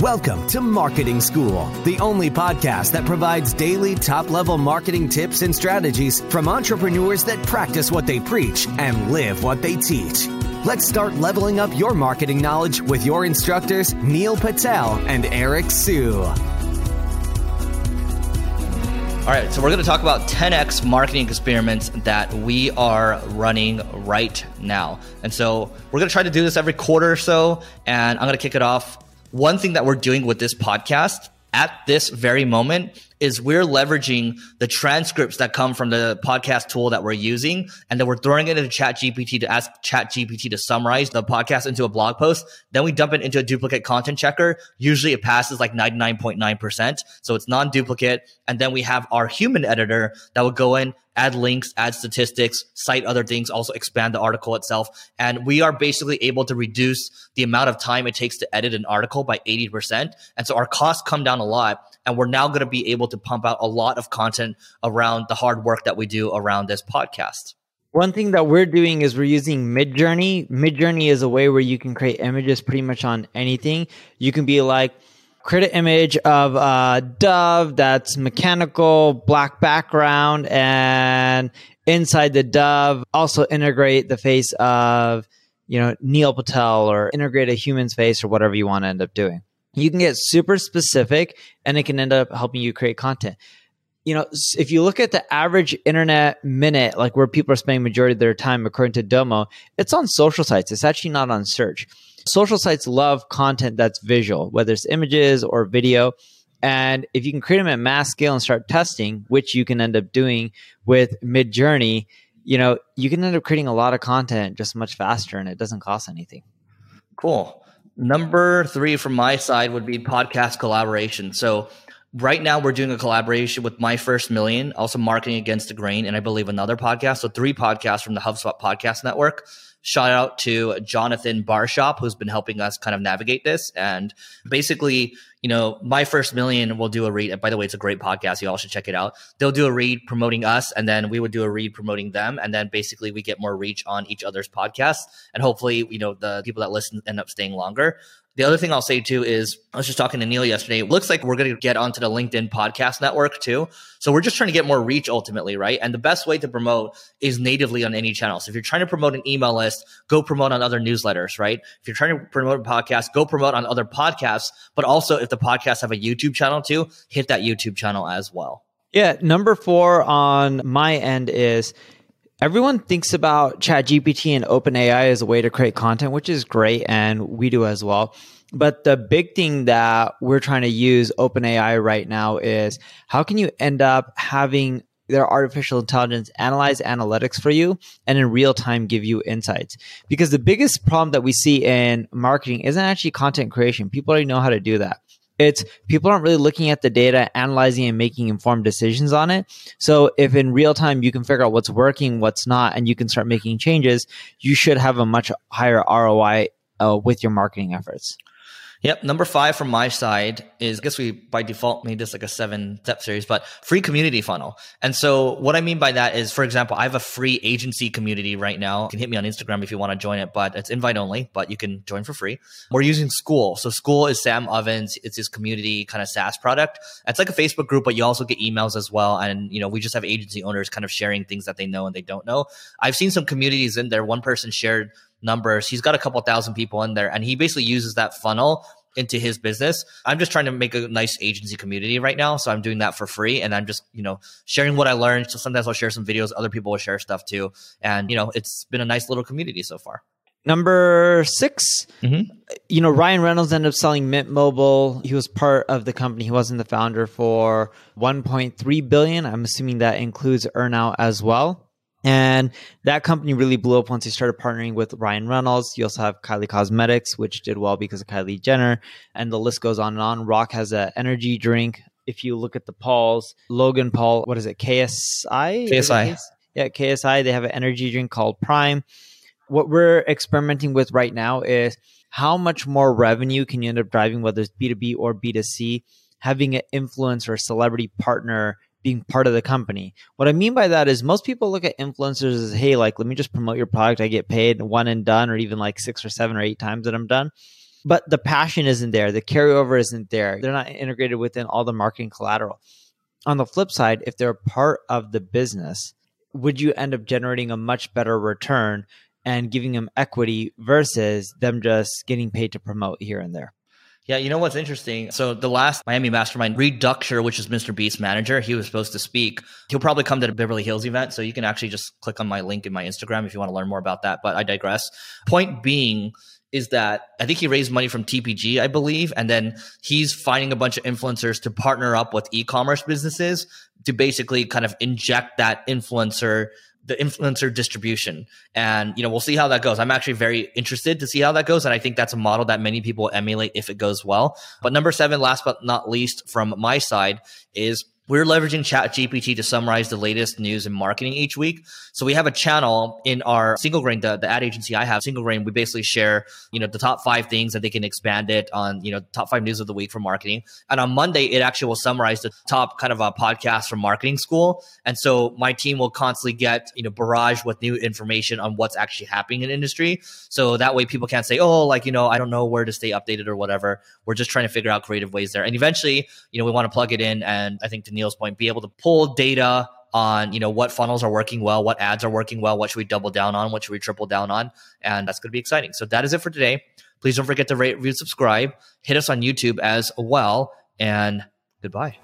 Welcome to Marketing School, the only podcast that provides daily top level marketing tips and strategies from entrepreneurs that practice what they preach and live what they teach. Let's start leveling up your marketing knowledge with your instructors, Neil Patel and Eric Siu. All right, so we're going to talk about 10x marketing experiments that we are running right now. And so we're going to try to do this every quarter or so. And I'm going to kick it off one thing that we're doing with this podcast at this very moment is we're leveraging the transcripts that come from the podcast tool that we're using and then we're throwing it into chat gpt to ask chat gpt to summarize the podcast into a blog post then we dump it into a duplicate content checker usually it passes like 99.9% so it's non-duplicate and then we have our human editor that will go in add links, add statistics, cite other things, also expand the article itself. And we are basically able to reduce the amount of time it takes to edit an article by 80%. And so our costs come down a lot. And we're now going to be able to pump out a lot of content around the hard work that we do around this podcast. One thing that we're doing is we're using Midjourney. Midjourney is a way where you can create images pretty much on anything. You can be like, create an image of a dove that's mechanical, black background, and inside the dove, also integrate the face of, you know, Neil Patel or integrate a human's face or whatever you want to end up doing. You can get super specific and it can end up helping you create content. You know, if you look at the average internet minute, like where people are spending majority of their time according to Domo, it's on social sites. It's actually not on search. Social sites love content that's visual, whether it's images or video. And if you can create them at mass scale and start testing, which you can end up doing with Midjourney, you know, you can end up creating a lot of content just much faster and it doesn't cost anything. Cool. Number three from my side would be podcast collaboration. So right now we're doing a collaboration with My First Million, also Marketing Against the Grain, and I believe another podcast. So three podcasts from the HubSpot Podcast Network shout out to Jonathan Barshop, who's been helping us kind of navigate this. And basically, you know, my first million will do a read. And by the way, it's a great podcast. You all should check it out. They'll do a read promoting us, and then we would do a read promoting them. And then basically we get more reach on each other's podcasts. And hopefully, you know, the people that listen end up staying longer. The other thing I'll say too is I was just talking to Neil yesterday. It looks like we're going to get onto the LinkedIn podcast network too. So we're just trying to get more reach ultimately, right? And the best way to promote is natively on any channel. So if you're trying to promote an email list, go promote on other newsletters, right? If you're trying to promote a podcast, go promote on other podcasts. But also if the podcasts have a YouTube channel too, hit that YouTube channel as well. Yeah. Number four on my end is everyone thinks about ChatGPT and OpenAI as a way to create content, which is great, and we do as well. But the big thing that we're trying to use OpenAI right now is how can you end up having their artificial intelligence analyze analytics for you and in real time give you insights. Because the biggest problem that we see in marketing isn't actually content creation. People already know how to do that. It's people aren't really looking at the data, analyzing and making informed decisions on it. So if in real time you can figure out what's working, what's not, and you can start making changes, you should have a much higher ROI uh, with your marketing efforts. Yep. Number five from my side is, I guess we by default made this like a seven step series, but free community funnel. And so what I mean by that is, for example, I have a free agency community right now. You can hit me on Instagram if you want to join it, but it's invite only, but you can join for free. We're using Skool. So Skool is Sam Ovens. It's his community kind of SaaS product. It's like a Facebook group, but you also get emails as well. And, you know, we just have agency owners kind of sharing things that they know and they don't know. I've seen some communities in there. One person shared numbers. He's got a couple thousand people in there, and he basically uses that funnel into his business. I'm just trying to make a nice agency community right now. So I'm doing that for free and I'm just, you know, sharing what I learned. So sometimes I'll share some videos, other people will share stuff too. And, you know, it's been a nice little community so far. Number 6 mm-hmm. you know, Ryan Reynolds ended up selling Mint Mobile. He was part of the company. He wasn't the founder for 1.3 billion. I'm assuming that includes earnout as well. And that company really blew up once he started partnering with Ryan Reynolds. You also have Kylie Cosmetics, which did well because of Kylie Jenner. And the list goes on and on. Rock has an energy drink. If you look at the Pauls, Logan Paul, what is it? KSI? KSI. Yeah, KSI. They have an energy drink called Prime. What we're experimenting with right now is how much more revenue can you end up driving, whether it's B2B or B2C, having an influencer or celebrity partner being part of the company. What I mean by that is most people look at influencers as, hey, like, let me just promote your product. I get paid one and done, or even like six or seven or eight times that I'm done. but the passion isn't there. The carryover isn't there. They're not integrated within all the marketing collateral. On the flip side, if they're part of the business, would you end up generating a much better return and giving them equity versus them just getting paid to promote here and there? Yeah, you know what's interesting? So the last Miami Mastermind, Reed Duchscher, which is Mr. Beast's manager, he was supposed to speak. He'll probably come to the Beverly Hills event, so you can actually just click on my link in my Instagram if you want to learn more about that. But I digress. Point being is that I think he raised money from TPG, I believe, and then he's finding a bunch of influencers to partner up with e-commerce businesses to basically kind of inject that influencer the influencer distribution. And, you know, we'll see how that goes. I'm actually very interested to see how that goes. And I think that's a model that many people emulate if it goes well. But number seven, last but not least from my side is we're leveraging chat gpt to summarize the latest news in marketing each week. So we have a channel in our single grain the, the ad agency i have single grain we basically share you know the top five things that they can expand it on you know top five news of the week for marketing. And on monday it actually will summarize the top kind of a podcast from marketing school. And so my team will constantly get you know barrage with new information on what's actually happening in industry. So that way people can't say oh like you know i don't know where to stay updated or whatever. We're just trying to figure out creative ways there. And eventually you know we want to plug it in and i think Neil's point, be able to pull data on you know what funnels are working well, what ads are working well, what should we double down on, what should we triple down on, and that's going to be exciting. So that is it for today. Please don't forget to rate, review, subscribe. Hit us on YouTube as well, and goodbye.